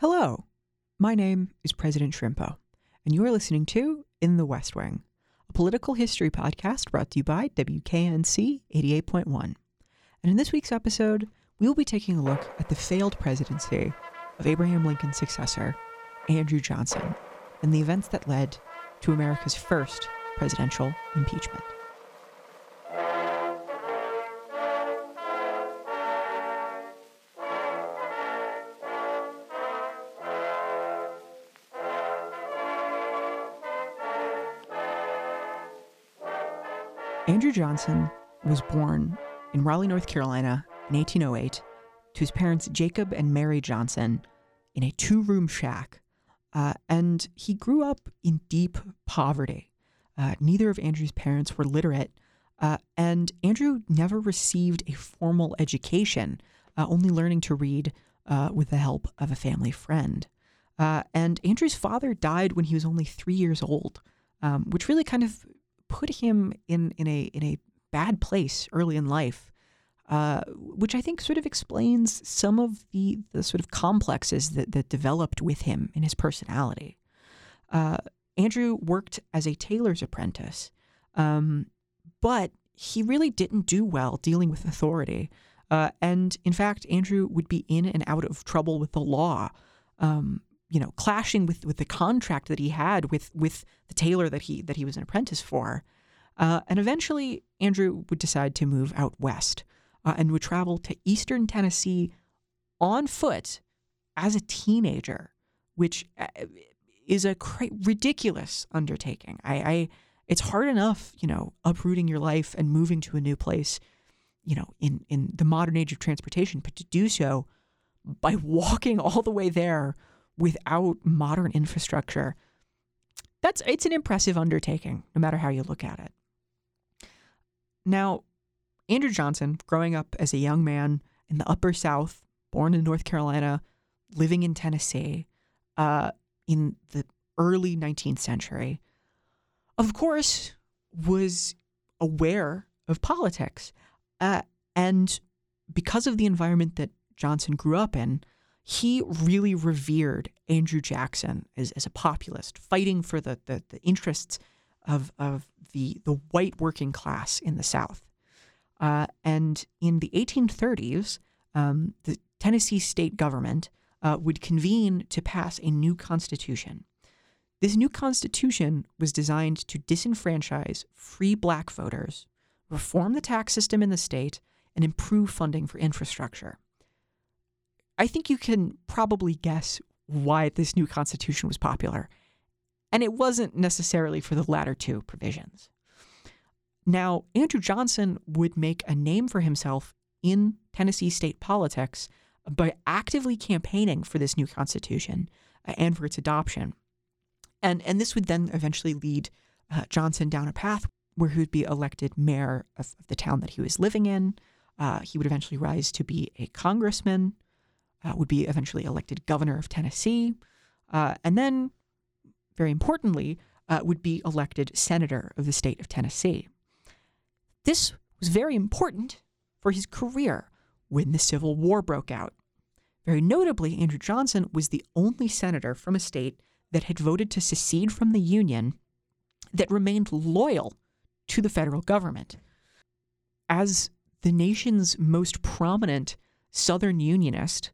Hello, my name is President Shrimpo, and you are listening to In the West Wing, a political history podcast brought to you by WKNC 88.1. And in this week's episode, we will be taking a look at the failed presidency of Abraham Lincoln's successor, Andrew Johnson, and the events that led to America's first presidential impeachment. Andrew Johnson was born in Raleigh, North Carolina in 1808 to his parents Jacob and Mary Johnson in a two room shack. Uh, and he grew up in deep poverty. Uh, neither of Andrew's parents were literate, uh, and Andrew never received a formal education, uh, only learning to read uh, with the help of a family friend. Uh, and Andrew's father died when he was only three years old, um, which really kind of put him in in a in a bad place early in life, uh, which I think sort of explains some of the the sort of complexes that that developed with him in his personality. Uh, Andrew worked as a tailor's apprentice, um, but he really didn't do well dealing with authority. Uh, and in fact, Andrew would be in and out of trouble with the law. Um, you know, clashing with, with the contract that he had with with the tailor that he that he was an apprentice for. Uh, and eventually, Andrew would decide to move out west uh, and would travel to eastern Tennessee on foot as a teenager, which uh, is a cra- ridiculous undertaking. I, I, it's hard enough, you know, uprooting your life and moving to a new place, you know, in in the modern age of transportation, but to do so by walking all the way there without modern infrastructure, that's it's an impressive undertaking, no matter how you look at it. Now, Andrew Johnson, growing up as a young man in the Upper South, born in North Carolina, living in Tennessee, uh, in the early 19th century, of course, was aware of politics, uh, and because of the environment that Johnson grew up in, he really revered Andrew Jackson as, as a populist, fighting for the, the, the interests of, of the, the white working class in the South. Uh, and in the 1830s, um, the Tennessee state government uh, would convene to pass a new constitution. This new constitution was designed to disenfranchise free black voters, reform the tax system in the state, and improve funding for infrastructure. I think you can probably guess why this new constitution was popular. And it wasn't necessarily for the latter two provisions. Now, Andrew Johnson would make a name for himself in Tennessee state politics by actively campaigning for this new constitution uh, and for its adoption. And, and this would then eventually lead uh, Johnson down a path where he would be elected mayor of, of the town that he was living in. Uh, he would eventually rise to be a congressman uh, would be eventually elected governor of Tennessee, uh, and then, very importantly, uh, would be elected senator of the state of Tennessee. This was very important for his career when the Civil War broke out. Very notably, Andrew Johnson was the only senator from a state that had voted to secede from the Union that remained loyal to the federal government. As the nation's most prominent Southern Unionist,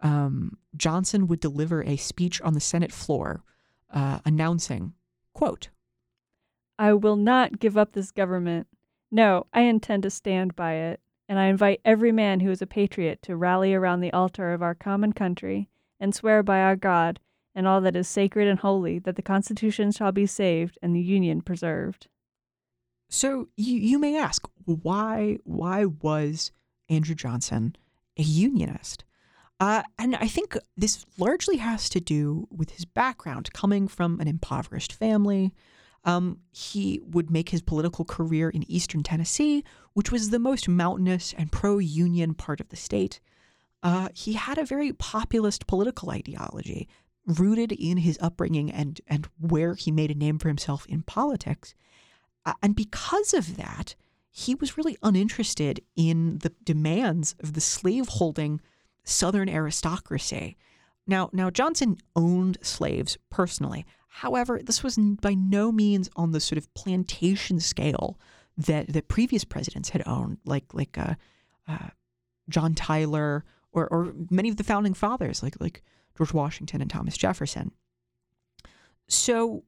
um, Johnson would deliver a speech on the Senate floor uh, announcing, quote, I will not give up this government. No, I intend to stand by it, and I invite every man who is a patriot to rally around the altar of our common country and swear by our God and all that is sacred and holy that the Constitution shall be saved and the Union preserved. So you, you may ask, why why was Andrew Johnson a Unionist? Uh, and I think this largely has to do with his background, coming from an impoverished family. Um, he would make his political career in eastern Tennessee, which was the most mountainous and pro union part of the state. Uh, he had a very populist political ideology rooted in his upbringing and, and where he made a name for himself in politics. Uh, and because of that, he was really uninterested in the demands of the slaveholding Southern aristocracy. Now, now Johnson owned slaves personally. However, this was by no means on the sort of plantation scale that that previous presidents had owned, like like uh, uh, John Tyler or or many of the founding fathers, like like George Washington and Thomas Jefferson. So,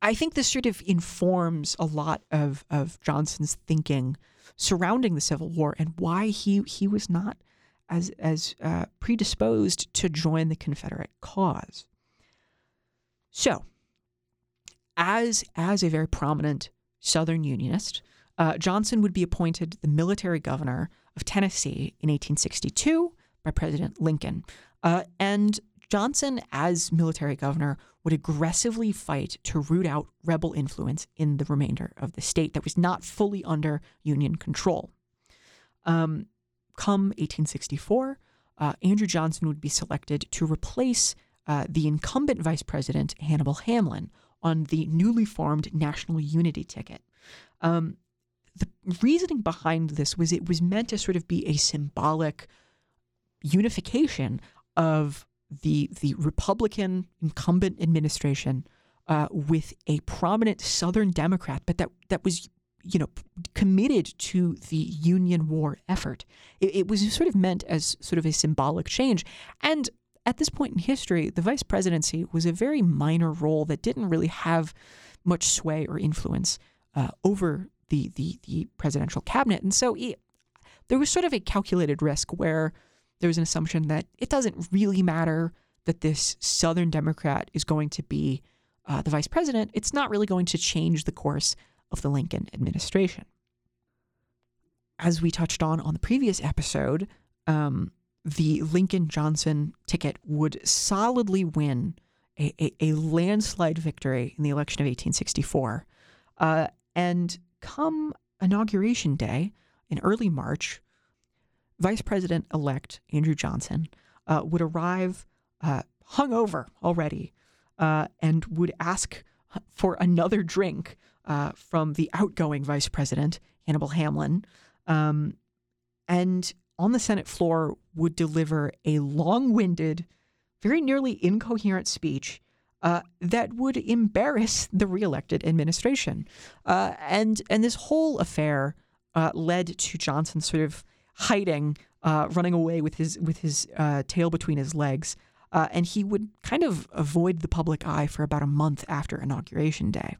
I think this sort of informs a lot of of Johnson's thinking surrounding the Civil War and why he he was not as as uh, predisposed to join the Confederate cause. So, as as a very prominent Southern Unionist, uh, Johnson would be appointed the military governor of Tennessee in 1862 by President Lincoln, uh, and Johnson, as military governor, would aggressively fight to root out rebel influence in the remainder of the state that was not fully under Union control. Um, come 1864, uh, Andrew Johnson would be selected to replace uh, the incumbent vice president, Hannibal Hamlin, on the newly formed National Unity ticket. Um, the reasoning behind this was it was meant to sort of be a symbolic unification of the the Republican incumbent administration uh, with a prominent Southern Democrat, but that that was you know committed to the Union War effort. It, it was sort of meant as sort of a symbolic change, and at this point in history, the vice presidency was a very minor role that didn't really have much sway or influence uh, over the, the the presidential cabinet, and so it, there was sort of a calculated risk where there was an assumption that it doesn't really matter that this Southern Democrat is going to be uh, the vice president. It's not really going to change the course of the Lincoln administration. As we touched on on the previous episode, um, the Lincoln Johnson ticket would solidly win a, a, a, landslide victory in the election of 1864. Uh, and come inauguration day in early March, Vice President elect Andrew Johnson uh, would arrive uh, hungover already uh, and would ask for another drink uh, from the outgoing Vice President, Hannibal Hamlin. Um, and on the Senate floor would deliver a long winded, very nearly incoherent speech uh, that would embarrass the reelected administration. Uh, and, and this whole affair uh, led to Johnson sort of hiding, uh, running away with his with his uh, tail between his legs, uh, and he would kind of avoid the public eye for about a month after inauguration day.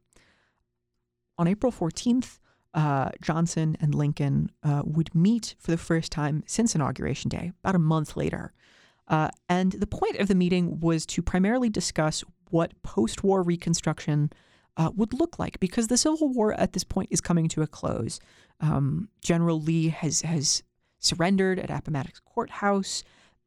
On April 14th, uh, Johnson and Lincoln uh, would meet for the first time since inauguration day, about a month later. Uh, and the point of the meeting was to primarily discuss what post war Reconstruction would look like, because the Civil War at this point is coming to a close. Um, General Lee has has surrendered at Appomattox Courthouse.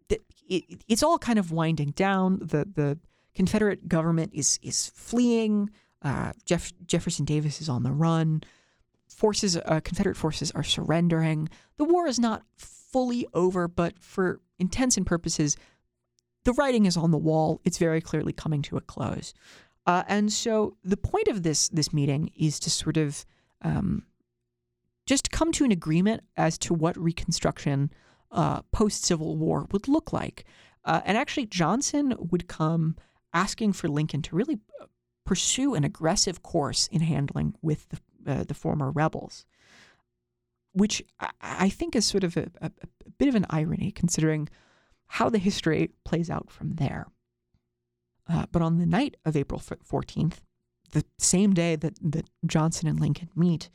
It, it, it's all kind of winding down. The the Confederate government is is fleeing. Uh, Jeff, Jefferson Davis is on the run. Forces, uh, Confederate forces are surrendering. The war is not fully over, but for intents and purposes, the writing is on the wall. It's very clearly coming to a close. Uh, and so the point of this this meeting is to sort of um, just come to an agreement as to what Reconstruction uh, post Civil War would look like. Uh, and actually, Johnson would come asking for Lincoln to really uh, pursue an aggressive course in handling with the, uh, the former rebels, which I, I think is sort of a, a, a, bit of an irony considering how the history plays out from there. Uh, but on the night of April 14th, the same day that, that Johnson and Lincoln meet,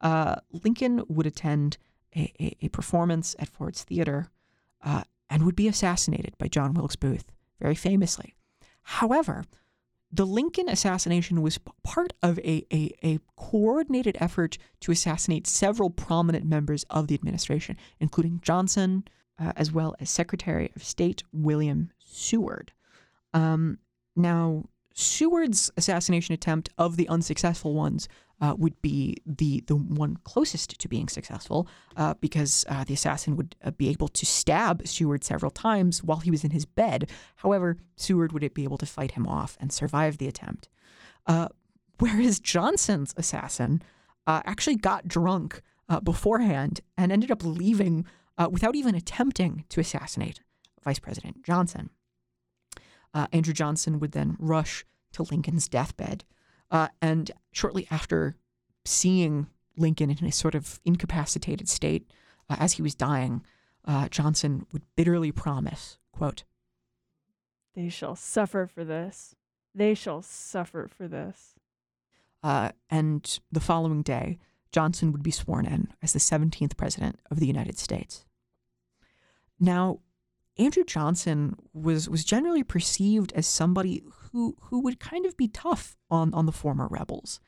uh, Lincoln would attend a, a, a, performance at Ford's Theater uh, and would be assassinated by John Wilkes Booth, very famously. However, the Lincoln assassination was part of a, a, a, coordinated effort to assassinate several prominent members of the administration, including Johnson, uh, as well as Secretary of State William Seward. Um, now, Seward's assassination attempt of the unsuccessful ones uh, would be the the one closest to being successful uh, because uh, the assassin would uh, be able to stab Seward several times while he was in his bed. However, Seward would be able to fight him off and survive the attempt. Uh, whereas Johnson's assassin uh, actually got drunk beforehand and ended up leaving without even attempting to assassinate Vice President Johnson. Uh, Andrew Johnson would then rush to Lincoln's deathbed. Uh, and shortly after seeing Lincoln in a sort of incapacitated state uh, as he was dying, uh, Johnson would bitterly promise, quote, They shall suffer for this. They shall suffer for this. Uh, and the following day, Johnson would be sworn in as the 17th President of the United States. Now, Andrew Johnson was was generally perceived as somebody who who would kind of be tough on on the former rebels,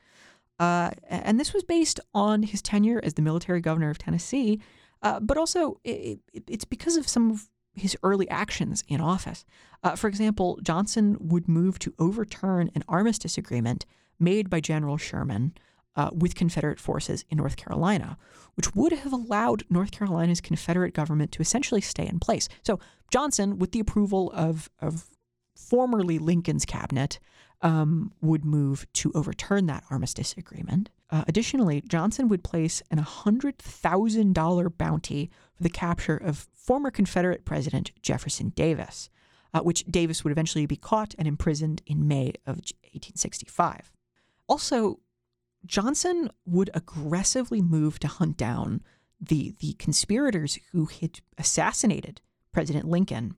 uh, and this was based on his tenure as the military governor of Tennessee, uh, but also it, it, it's because of some of his early actions in office. Uh, for example, Johnson would move to overturn an armistice agreement made by General Sherman uh, with Confederate forces in North Carolina, which would have allowed North Carolina's Confederate government to essentially stay in place. So Johnson, with the approval of, of formerly Lincoln's cabinet, um, would move to overturn that armistice agreement. Uh, additionally, Johnson would place an $100,000 bounty for the capture of former Confederate President Jefferson Davis, uh, which Davis would eventually be caught and imprisoned in May of 1865. Also, Johnson would aggressively move to hunt down the the conspirators who had assassinated President Lincoln,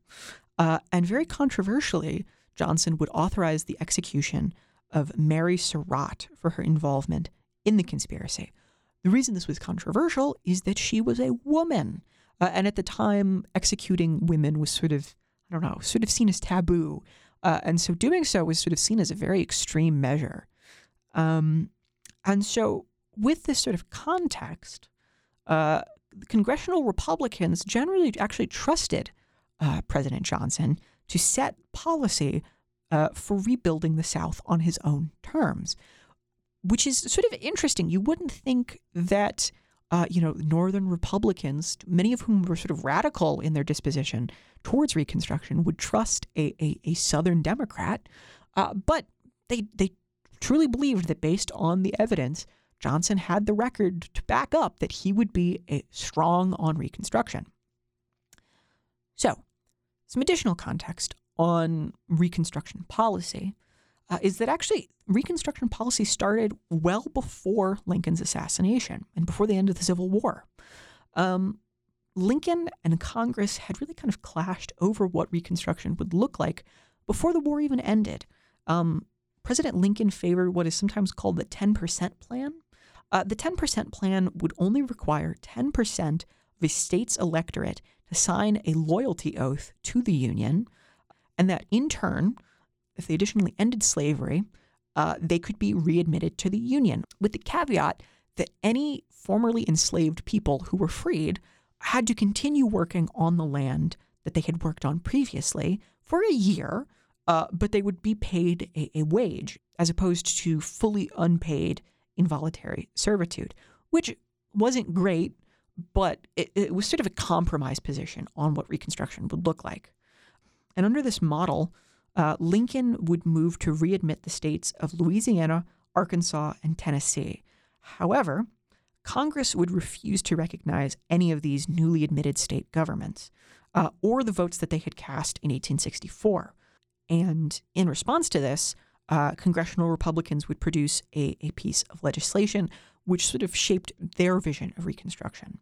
uh, and very controversially, Johnson would authorize the execution of Mary Surratt for her involvement in the conspiracy. The reason this was controversial is that she was a woman, uh, and at the time, executing women was sort of I don't know, sort of seen as taboo, uh, and so doing so was sort of seen as a very extreme measure. Um, and so, with this sort of context, uh, congressional Republicans generally actually trusted uh, President Johnson to set policy uh, for rebuilding the South on his own terms, which is sort of interesting. You wouldn't think that. Uh, you know, Northern Republicans, many of whom were sort of radical in their disposition towards Reconstruction, would trust a, a, a Southern Democrat, uh, but they they truly believed that based on the evidence, Johnson had the record to back up that he would be a strong on Reconstruction. So, some additional context on Reconstruction policy uh, is that actually Reconstruction policy started well before Lincoln's assassination and before the end of the Civil War. Um, Lincoln and Congress had really kind of clashed over what Reconstruction would look like before the war even ended. Um, President Lincoln favored what is sometimes called the 10% plan. Uh, the 10% plan would only require 10% of a state's electorate to sign a loyalty oath to the Union, and that in turn, if they additionally ended slavery, uh, they could be readmitted to the Union, with the caveat that any formerly enslaved people who were freed had to continue working on the land that they had worked on previously for a year uh, but they would be paid a, a wage as opposed to fully unpaid involuntary servitude, which wasn't great, but it, it, was sort of a compromise position on what Reconstruction would look like. And under this model, uh, Lincoln would move to readmit the states of Louisiana, Arkansas, and Tennessee. However, Congress would refuse to recognize any of these newly admitted state governments uh, or the votes that they had cast in 1864. And in response to this, uh, congressional Republicans would produce a, a piece of legislation which sort of shaped their vision of Reconstruction,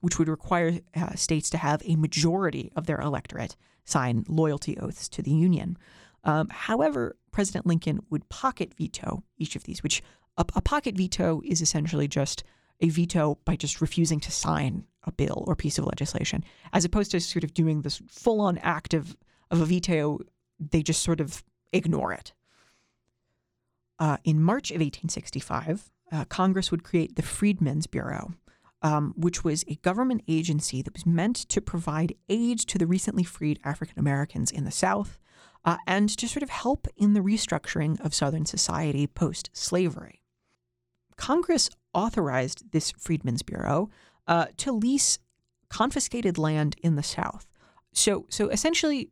which would require uh, states to have a majority of their electorate sign loyalty oaths to the Union. Um, however, President Lincoln would pocket veto each of these, which a, a pocket veto is essentially just a veto by just refusing to sign a bill or piece of legislation, as opposed to sort of doing this full on act of, of a veto they just sort of ignore it. Uh, in March of 1865, uh, Congress would create the Freedmen's Bureau, um, which was a government agency that was meant to provide aid to the recently freed African Americans in the South uh, and to sort of help in the restructuring of Southern society post slavery. Congress authorized this Freedmen's Bureau uh, to lease confiscated land in the South. So, so essentially,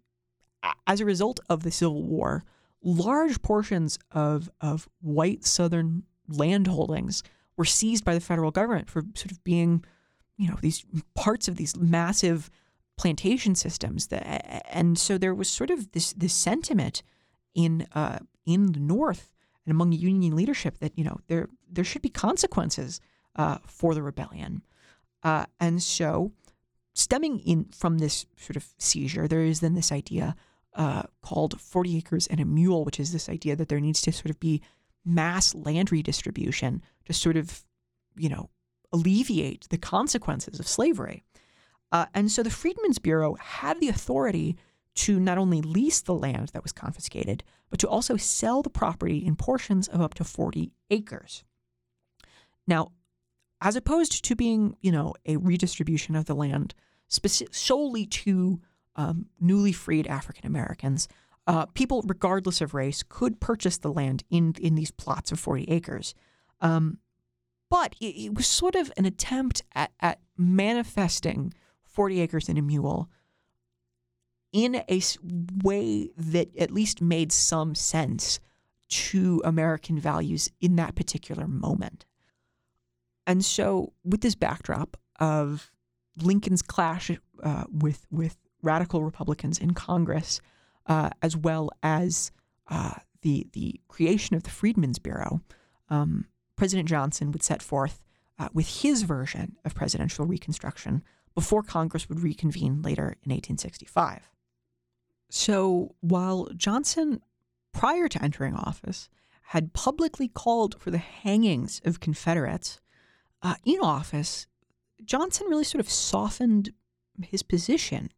as a result of the Civil War, large portions of, of white Southern land holdings were seized by the federal government for sort of being, you know, these parts of these massive plantation systems. That, and so there was sort of this this sentiment in uh, in the North and among Union leadership that you know there there should be consequences uh, for the rebellion. Uh, and so, stemming in from this sort of seizure, there is then this idea uh, called 40 acres and a mule, which is this idea that there needs to sort of be mass land redistribution to sort of, you know, alleviate the consequences of slavery. Uh, and so the Freedmen's Bureau had the authority to not only lease the land that was confiscated, but to also sell the property in portions of up to 40 acres. Now, as opposed to being, you know, a redistribution of the land solely to um, newly freed African Americans, uh, people, regardless of race, could purchase the land in in these plots of 40 acres. Um, but it, it, was sort of an attempt at, at manifesting 40 acres and a mule in a way that at least made some sense to American values in that particular moment. And so, with this backdrop of Lincoln's clash uh, with with radical Republicans in Congress, uh, as well as uh, the the creation of the Freedmen's Bureau, um, President Johnson would set forth uh, with his version of presidential Reconstruction before Congress would reconvene later in 1865. So while Johnson, prior to entering office, had publicly called for the hangings of Confederates, uh, in office, Johnson really sort of softened his position.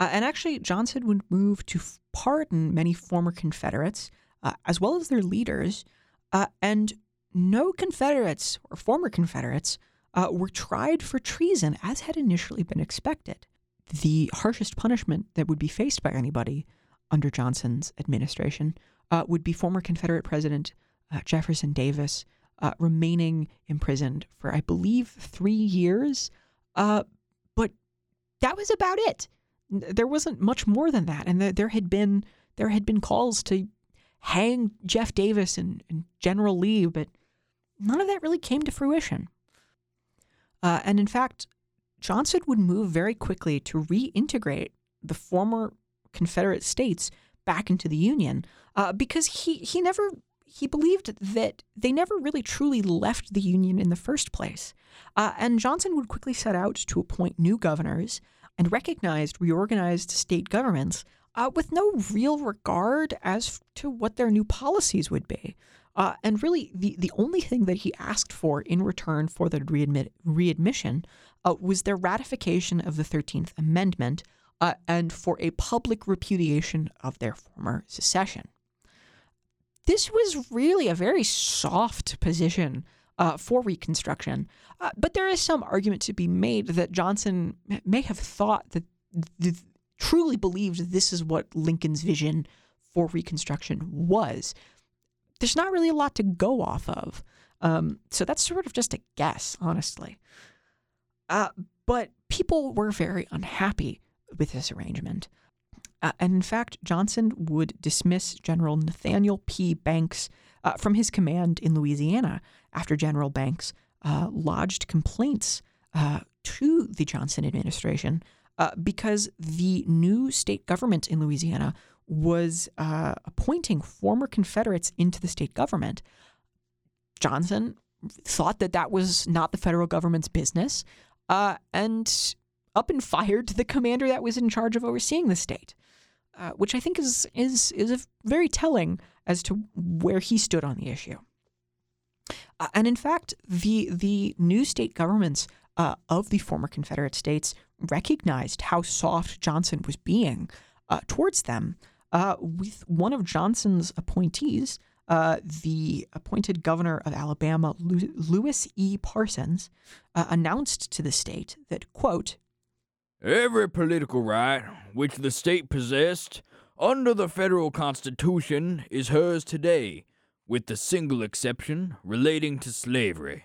Uh, and actually, Johnson would move to pardon many former Confederates, uh, as well as their leaders. Uh, and no Confederates or former Confederates uh, were tried for treason, as had initially been expected. The harshest punishment that would be faced by anybody under Johnson's administration uh, would be former Confederate President Jefferson Davis uh, remaining imprisoned for, I believe, three years. Uh, but that was about it. There wasn't much more than that, and there had been there had been calls to hang Jeff Davis and, and General Lee, but none of that really came to fruition. Uh, and in fact, Johnson would move very quickly to reintegrate the former Confederate states back into the Union uh, because he he never he believed that they never really truly left the Union in the first place. Uh, and Johnson would quickly set out to appoint new governors and recognized reorganized state governments uh, with no real regard as to what their new policies would be. Uh, and really, the, the only thing that he asked for in return for the readmit, readmission uh, was their ratification of the 13th Amendment uh, and for a public repudiation of their former secession this was really a very soft position uh, for Reconstruction. Uh, but there is some argument to be made that Johnson may have thought that, th- truly believed this is what Lincoln's vision for Reconstruction was. There's not really a lot to go off of. Um, so that's sort of just a guess, honestly. Uh, but people were very unhappy with this arrangement. Uh, and in fact, Johnson would dismiss General Nathaniel P. Banks uh, from his command in Louisiana after General Banks uh, lodged complaints uh, to the Johnson administration uh, because the new state government in Louisiana was uh, appointing former Confederates into the state government. Johnson thought that that was not the federal government's business and up and fired the commander that was in charge of overseeing the state uh, which I think is is is very telling as to where he stood on the issue. Uh, and in fact, the the new state governments uh, of the former Confederate states recognized how soft Johnson was being uh, towards them. Uh, with one of Johnson's appointees, the appointed governor of Alabama, Lewis E. Parsons, announced to the state that quote Every political right which the state possessed under the federal constitution is hers today, with the single exception relating to slavery.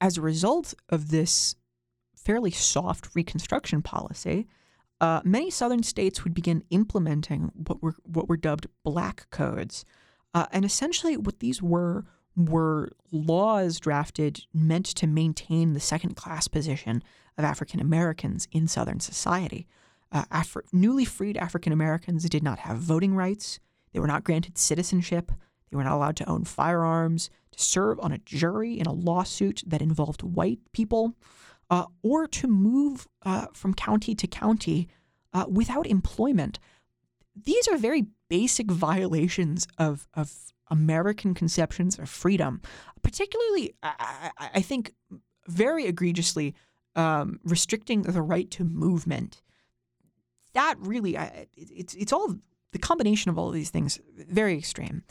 As a result of this fairly soft Reconstruction policy, uh, many southern states would begin implementing what were what were dubbed black codes, uh, and essentially what these were were laws drafted meant to maintain the second class position of African Americans in Southern society. Uh, Afri- newly freed African Americans did not have voting rights, they were not granted citizenship, they were not allowed to own firearms, to serve on a jury in a lawsuit that involved white people, uh, or to move uh, from county to county uh, without employment. These are very basic violations of, of American conceptions of freedom, particularly, I, I, think, very egregiously um, restricting the right to movement. That really, I, it's it's all the combination of all of these things very extreme.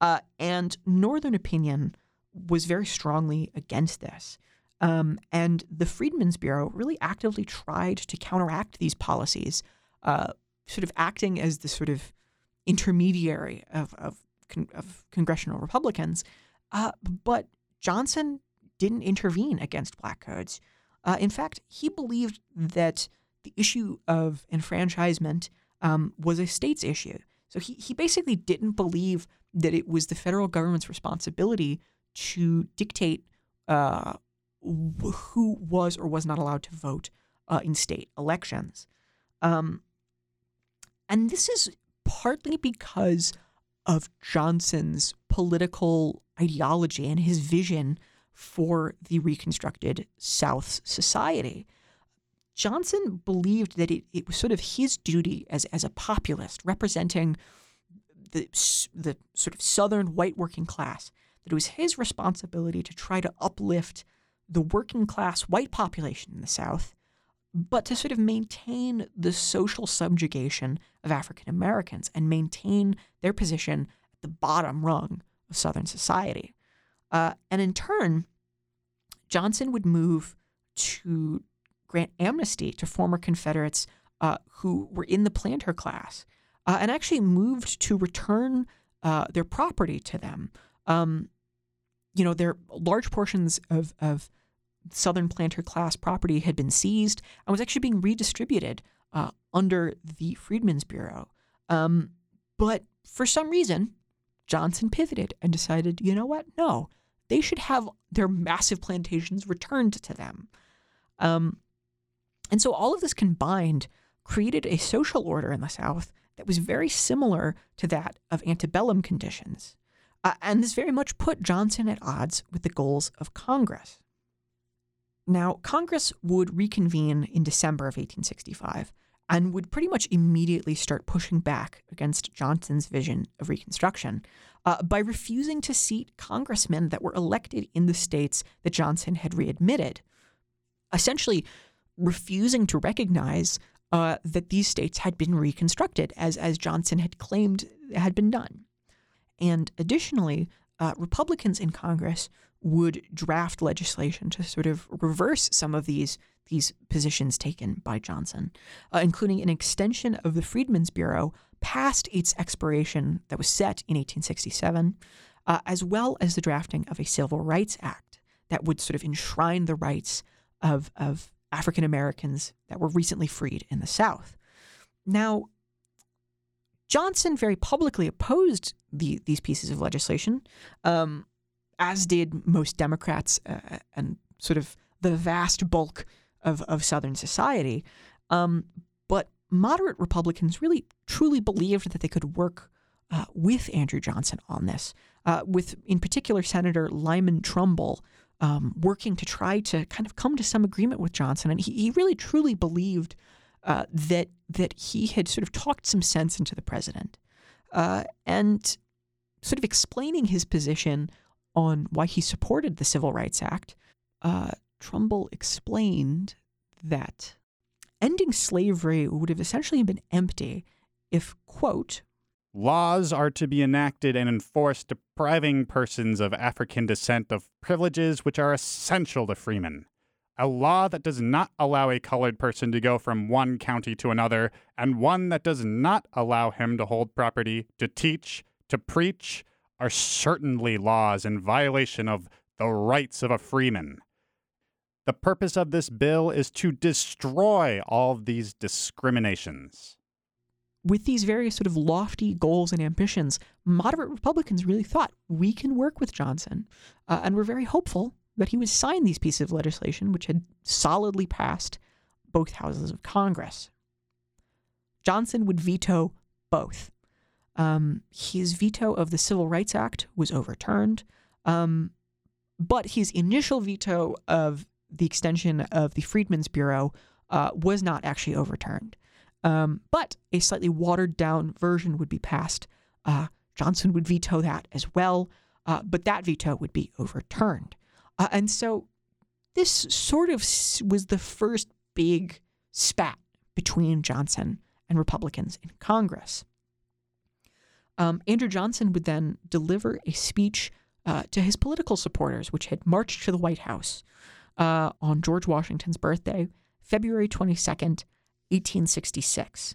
Uh, and Northern opinion was very strongly against this. Um, and the Freedmen's Bureau really actively tried to counteract these policies, uh, sort of acting as the sort of intermediary of, of, con- of congressional Republicans. Uh, but Johnson didn't intervene against black codes. Uh, in fact, he believed that the issue of enfranchisement um, was a state's issue. So he, he basically didn't believe that it was the federal government's responsibility to dictate uh, who was or was not allowed to vote uh, in state elections. Um, and this is partly because of Johnson's political ideology and his vision for the reconstructed South's society. Johnson believed that it, it was sort of his duty as, as a populist representing the, the sort of Southern white working class, that it was his responsibility to try to uplift the working class white population in the South, but to sort of maintain the social subjugation of African Americans and maintain their position at the bottom rung of Southern society. Uh, and in turn, Johnson would move to grant amnesty to former Confederates uh, who were in the planter class uh, and actually moved to return uh, their property to them. Um, you know, their large portions of, of Southern planter class property had been seized and was actually being redistributed uh, under the Freedmen's Bureau. Um, but for some reason, Johnson pivoted and decided, you know what? No, they should have their massive plantations returned to them. Um, and so all of this combined created a social order in the South that was very similar to that of antebellum conditions. Uh, and this very much put Johnson at odds with the goals of Congress. Now, Congress would reconvene in December of 1865 and would pretty much immediately start pushing back against Johnson's vision of Reconstruction uh, by refusing to seat congressmen that were elected in the states that Johnson had readmitted, essentially refusing to recognize uh, that these states had been reconstructed as, as Johnson had claimed had been done. And additionally, uh, Republicans in Congress would draft legislation to sort of reverse some of these these positions taken by Johnson, uh, including an extension of the Freedmen's Bureau past its expiration that was set in 1867, uh, as well as the drafting of a Civil Rights Act that would sort of enshrine the rights of, of African Americans that were recently freed in the South. Now, Johnson very publicly opposed the, these pieces of legislation, um, as did most Democrats uh, and sort of the vast bulk of, of Southern society. Um, but moderate Republicans really truly believed that they could work uh, with Andrew Johnson on this, uh, with in particular Senator Lyman Trumbull um, working to try to kind of come to some agreement with Johnson. And he, he really truly believed uh, that that he had sort of talked some sense into the president, uh, and sort of explaining his position on why he supported the Civil Rights Act. Uh, Trumbull explained that ending slavery would have essentially been empty if, quote, Laws are to be enacted and enforced depriving persons of African descent of privileges which are essential to freemen. A law that does not allow a colored person to go from one county to another, and one that does not allow him to hold property, to teach, to preach, are certainly laws in violation of the rights of a freeman. The purpose of this bill is to destroy all these discriminations. with these various sort of lofty goals and ambitions, moderate Republicans really thought we can work with Johnson, uh, and were very hopeful that he would sign these pieces of legislation, which had solidly passed both houses of Congress. Johnson would veto both. Um, his veto of the Civil Rights Act was overturned, um, but his initial veto of the extension of the Freedmen's Bureau uh, was not actually overturned. Um, but a slightly watered down version would be passed. Uh, Johnson would veto that as well, uh, but that veto would be overturned. Uh, and so this sort of was the first big spat between Johnson and Republicans in Congress. Um, Andrew Johnson would then deliver a speech uh, to his political supporters, which had marched to the White House uh, on George Washington's birthday, February 22nd, 1866.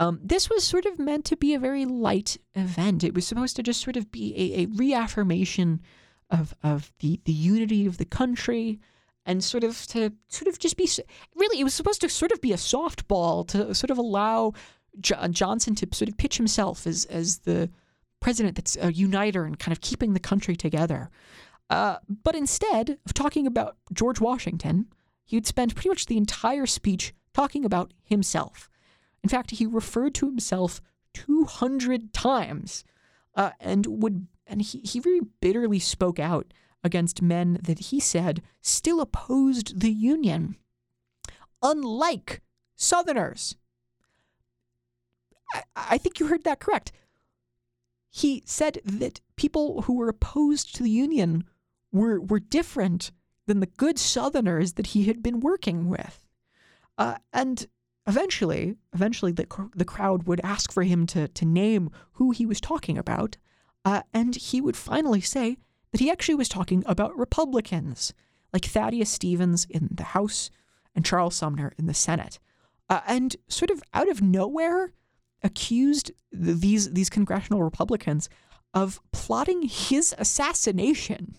Um, this was sort of meant to be a very light event. It was supposed to just sort of be a, a reaffirmation of, of the, the unity of the country and sort of to sort of just be really it was supposed to sort of be a softball to sort of allow J- Johnson to sort of pitch himself as as the president that's a uniter and kind of keeping the country together. Uh, but instead of talking about George Washington, he would spend pretty much the entire speech talking about himself. In fact, he referred to himself 200 times uh, and would and he, he very bitterly spoke out against men that he said still opposed the Union, unlike Southerners. I, I think you heard that correct. He said that people who were opposed to the Union were, were different than the good Southerners that he had been working with. Uh, and eventually, eventually the, the crowd would ask for him to, to name who he was talking about. Uh, and he would finally say that he actually was talking about Republicans, like Thaddeus Stevens in the House and Charles Sumner in the Senate. Uh, and sort of out of nowhere, accused these, these congressional Republicans of plotting his assassination.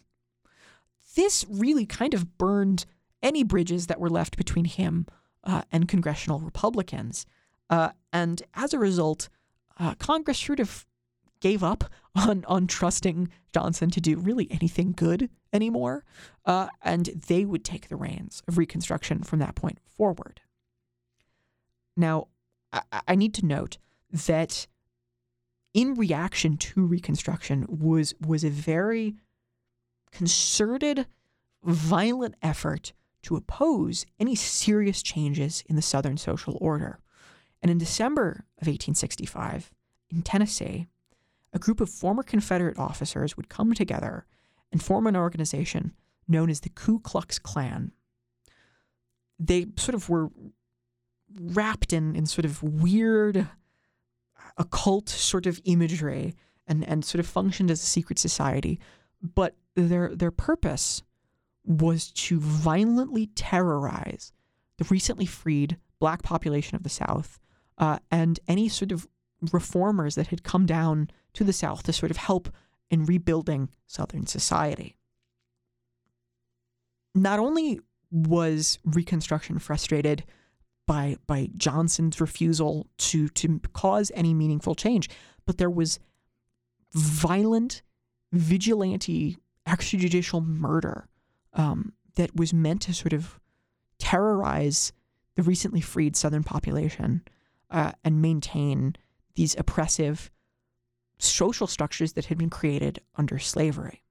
This really kind of burned any bridges that were left between him uh, and congressional Republicans. Uh, and as a result, uh, Congress sort of gave up on on trusting Johnson to do really anything good anymore, uh, and they would take the reins of Reconstruction from that point forward. Now, I, I need to note that in reaction to Reconstruction was was a very concerted, violent effort to oppose any serious changes in the Southern social order. And in December of 1865, in Tennessee, a group of former Confederate officers would come together and form an organization known as the Ku Klux Klan. They sort of were wrapped in, in sort of weird occult sort of imagery and, and sort of functioned as a secret society. But their their purpose was to violently terrorize the recently freed black population of the South uh, and any sort of reformers that had come down to the South to sort of help in rebuilding Southern society. Not only was Reconstruction frustrated by by Johnson's refusal to to cause any meaningful change, but there was violent vigilante extrajudicial murder um, that was meant to sort of terrorize the recently freed Southern population uh, and maintain these oppressive social structures that had been created under slavery.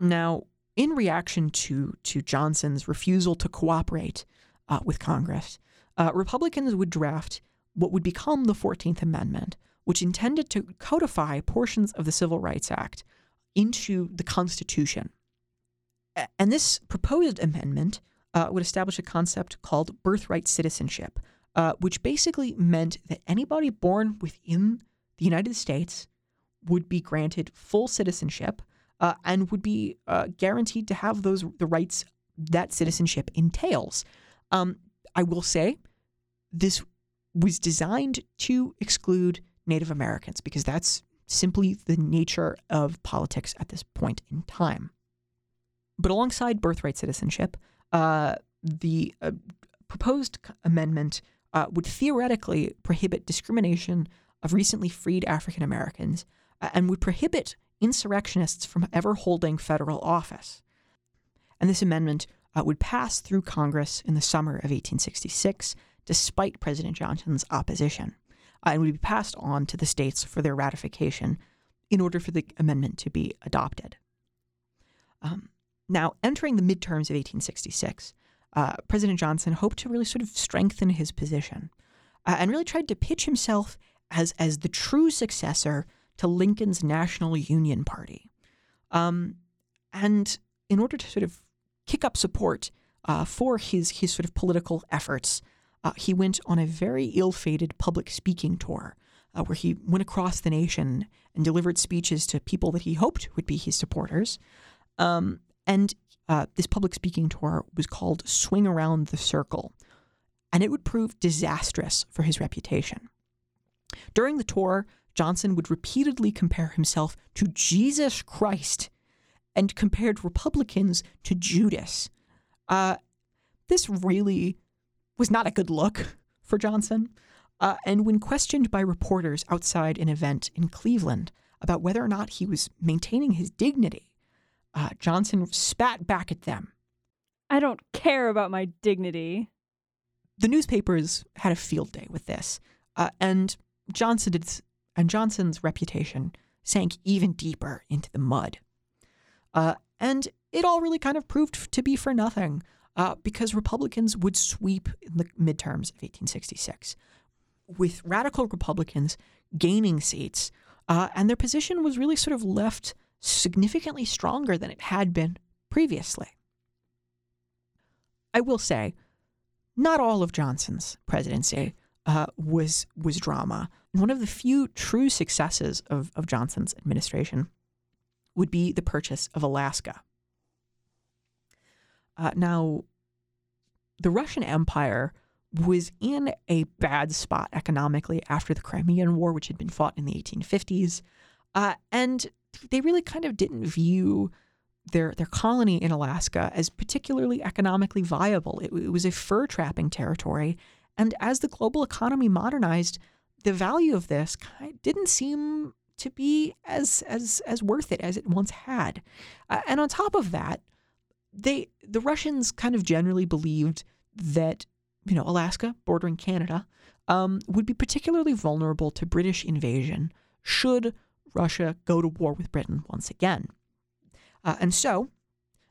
Now, in reaction to, to Johnson's refusal to cooperate uh, with Congress, uh, Republicans would draft what would become the 14th Amendment, which intended to codify portions of the Civil Rights Act into the Constitution. And this proposed amendment uh, would establish a concept called birthright citizenship, uh, which basically meant that anybody born within the United States would be granted full citizenship uh, and would be uh, guaranteed to have those the rights that citizenship entails. Um, I will say this was designed to exclude Native Americans because that's simply the nature of politics at this point in time. But alongside birthright citizenship, uh, the uh, proposed amendment uh, would theoretically prohibit discrimination of recently freed African Americans and would prohibit insurrectionists from ever holding federal office. And this amendment uh, would pass through Congress in the summer of 1866, despite President Johnson's opposition, uh, and would be passed on to the states for their ratification in order for the amendment to be adopted. Um, now, entering the midterms of 1866, uh, President Johnson hoped to really sort of strengthen his position uh, and really tried to pitch himself as, as the true successor to Lincoln's National Union Party. Um, and in order to sort of kick up support uh, for his, his sort of political efforts, uh, he went on a very ill fated public speaking tour uh, where he went across the nation and delivered speeches to people that he hoped would be his supporters. Um, and uh, this public speaking tour was called Swing Around the Circle, and it would prove disastrous for his reputation. During the tour, Johnson would repeatedly compare himself to Jesus Christ and compared Republicans to Judas. Uh, this really was not a good look for Johnson. Uh, and when questioned by reporters outside an event in Cleveland about whether or not he was maintaining his dignity, uh, Johnson spat back at them. I don't care about my dignity. The newspapers had a field day with this, uh, and Johnson did, and Johnson's reputation sank even deeper into the mud. Uh, and it all really kind of proved to be for nothing uh, because Republicans would sweep in the midterms of 1866, with radical Republicans gaining seats, uh, and their position was really sort of left significantly stronger than it had been previously. I will say, not all of Johnson's presidency uh, was was drama. One of the few true successes of, of Johnson's administration would be the purchase of Alaska. Uh, now, the Russian Empire was in a bad spot economically after the Crimean War, which had been fought in the 1850s, uh, and they really kind of didn't view their their colony in Alaska as particularly economically viable. It, it was a fur trapping territory, and as the global economy modernized, the value of this didn't seem to be as as as worth it as it once had. Uh, and on top of that, they the Russians kind of generally believed that you know Alaska, bordering Canada, um, would be particularly vulnerable to British invasion should Russia go to war with Britain once again. Uh, and so,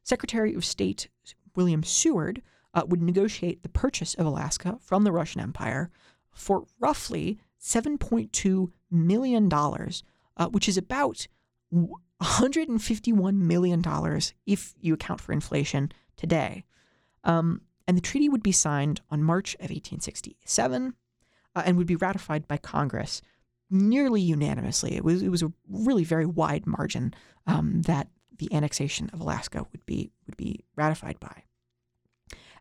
Secretary of State William Seward uh, would negotiate the purchase of Alaska from the Russian Empire for roughly $7.2 million, uh, which is about $151 million if you account for inflation today. Um, and the treaty would be signed on March of 1867 uh, and would be ratified by Congress nearly unanimously. It was it was a really very wide margin um, that the annexation of Alaska would be would be ratified by.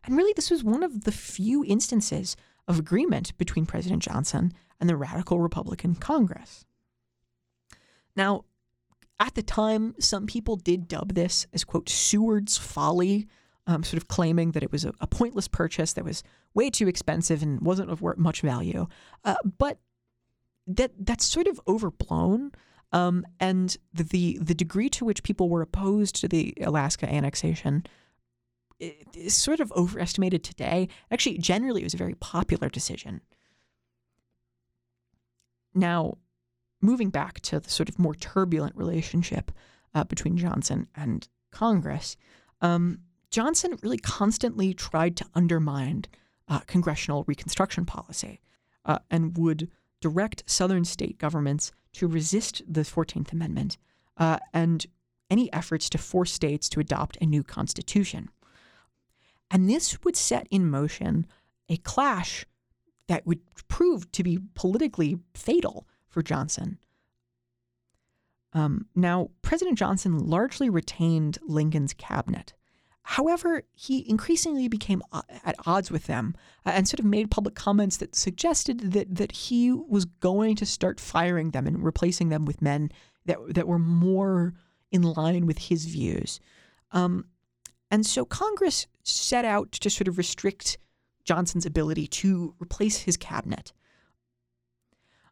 And really, this was one of the few instances of agreement between President Johnson and the radical Republican Congress. Now, at the time, some people did dub this as, quote, Seward's folly, um, sort of claiming that it was a, a, pointless purchase that was way too expensive and wasn't of much value. Uh, but that that's sort of overblown. Um, and the, the, the degree to which people were opposed to the Alaska annexation is sort of overestimated today. Actually, generally, it was a very popular decision. Now, moving back to the sort of more turbulent relationship uh, between Johnson and Congress, um, Johnson really constantly tried to undermine uh, congressional reconstruction policy uh, and would direct Southern state governments to resist the 14th Amendment uh, and any efforts to force states to adopt a new constitution. And this would set in motion a clash that would prove to be politically fatal for Johnson. Um, now, President Johnson largely retained Lincoln's cabinet. However, he increasingly became uh, at odds with them uh, and sort of made public comments that suggested that that he was going to start firing them and replacing them with men that that were more in line with his views. Um, and so Congress set out to sort of restrict Johnson's ability to replace his cabinet.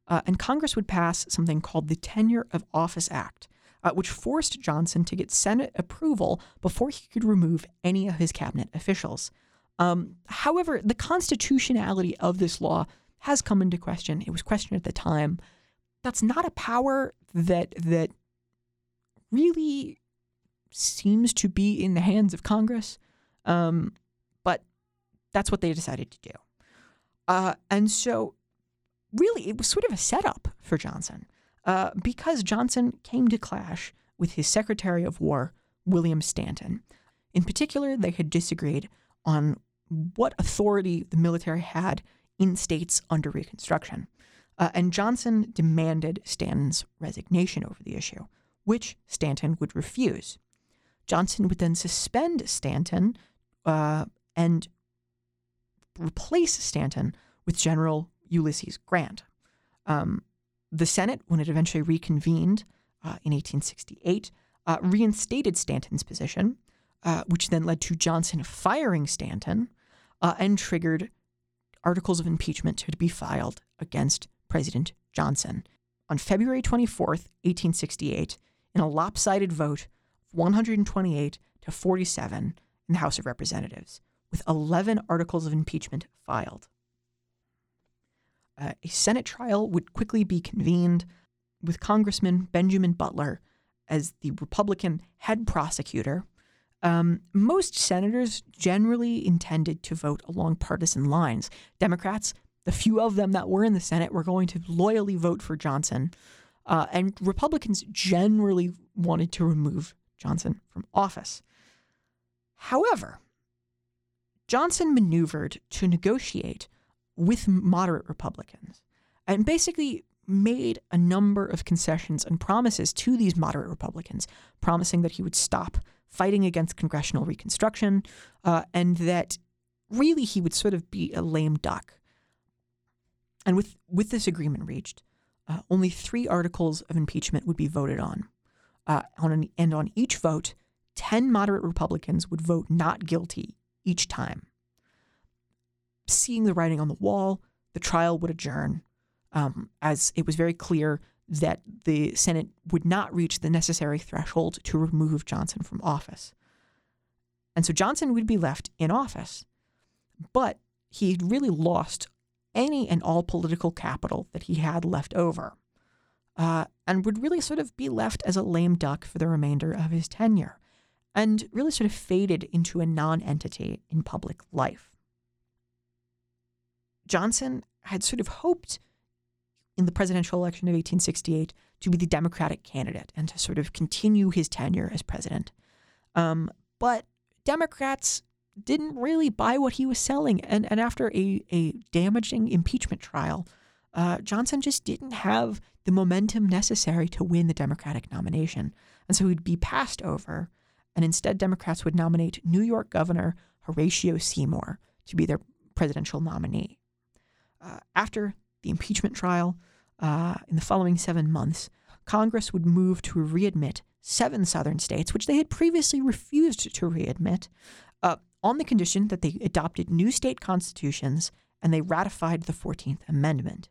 Uh, and Congress would pass something called the Tenure of Office Act, uh, which forced Johnson to get Senate approval before he could remove any of his cabinet officials. Um, however, the constitutionality of this law has come into question. It was questioned at the time. That's not a power that that really seems to be in the hands of Congress, um, but that's what they decided to do. Uh, and so, really, it was sort of a setup for Johnson uh, because Johnson came to clash with his Secretary of War, William Stanton. In particular, they had disagreed on what authority the military had in states under Reconstruction. Uh, and Johnson demanded Stanton's resignation over the issue, which Stanton would refuse. Johnson would then suspend Stanton uh, and replace Stanton with General Ulysses Grant. Um, the Senate, when it eventually reconvened uh, in 1868, uh, reinstated Stanton's position, uh, which then led to Johnson firing Stanton uh, and triggered articles of impeachment to be filed against President Johnson. On February 24th, 1868, in a lopsided vote 128 to 47 in the House of Representatives, with 11 articles of impeachment filed. Uh, a Senate trial would quickly be convened with Congressman Benjamin Butler as the Republican head prosecutor um, most senators generally intended to vote along partisan lines. Democrats, the few of them that were in the Senate, were going to loyally vote for Johnson. Uh, and Republicans generally wanted to remove Johnson from office. However, Johnson maneuvered to negotiate with moderate Republicans and basically made a number of concessions and promises to these moderate Republicans, promising that he would stop fighting against congressional reconstruction, uh, and that really he would sort of be a lame duck. And with, with this agreement reached, uh, only three articles of impeachment would be voted on. Uh, on an, and on each vote, 10 moderate Republicans would vote not guilty each time. Seeing the writing on the wall, the trial would adjourn, um, as it was very clear that the Senate would not reach the necessary threshold to remove Johnson from office. And so Johnson would be left in office, but he'd really lost any and all political capital that he had left over, uh, and would really sort of be left as a lame duck for the remainder of his tenure, and really sort of faded into a non entity in public life. Johnson had sort of hoped in the presidential election of 1868 to be the Democratic candidate and to sort of continue his tenure as president. Um, but Democrats didn't really buy what he was selling. And, and after a, a damaging impeachment trial, uh, Johnson just didn't have the momentum necessary to win the Democratic nomination. And so he'd be passed over. And instead, Democrats would nominate New York Governor Horatio Seymour to be their presidential nominee. Uh, after the impeachment trial, uh, in the following seven months, Congress would move to readmit seven southern states, which they had previously refused to readmit, uh, on the condition that they adopted new state constitutions and they ratified the 14th Amendment.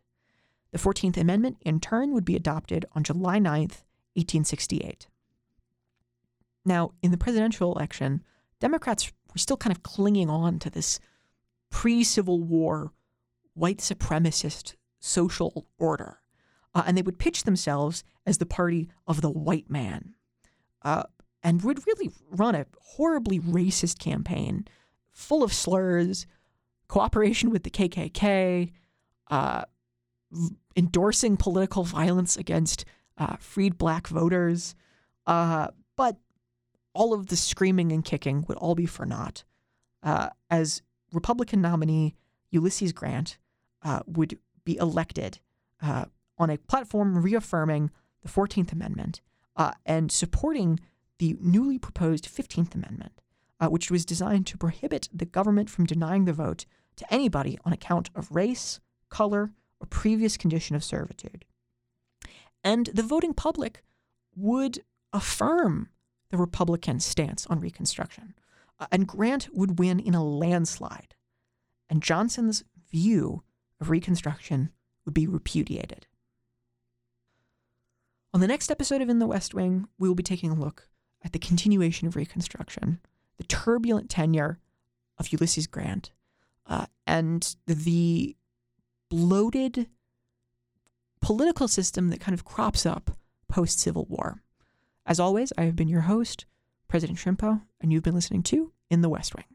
The 14th Amendment, in turn, would be adopted on July 9, 1868. Now, in the presidential election, Democrats were still kind of clinging on to this pre Civil War white supremacist social order. Uh, and they would pitch themselves as the party of the white man uh, and would really run a horribly racist campaign full of slurs, cooperation with the KKK, uh, endorsing political violence against uh, freed black voters. Uh, but all of the screaming and kicking would all be for naught, uh, as Republican nominee Ulysses Grant would be elected uh, on a platform reaffirming the 14th Amendment uh, and supporting the newly proposed 15th Amendment, uh, which was designed to prohibit the government from denying the vote to anybody on account of race, color, or previous condition of servitude. And the voting public would affirm the Republican stance on Reconstruction, uh, and Grant would win in a landslide. and Johnson's view of Reconstruction would be repudiated. On the next episode of In the West Wing, we will be taking a look at the continuation of Reconstruction, the turbulent tenure of Ulysses Grant, uh, and the bloated political system that kind of crops up post Civil War. As always, I have been your host, President Shrimpo, and you've been listening to In the West Wing.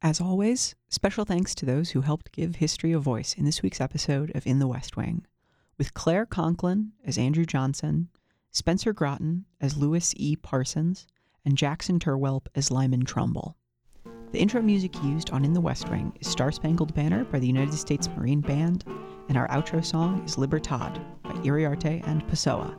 As always, special thanks to those who helped give history a voice in this week's episode of In the West Wing, with Claire Conklin as Andrew Johnson, Spencer Groton as Lewis E. Parsons, and Jackson Terwelp as Lyman Trumbull. The intro music used on In the West Wing is Star Spangled Banner by the United States Marine Band, and our outro song is Libertad by Iriarte and Pessoa.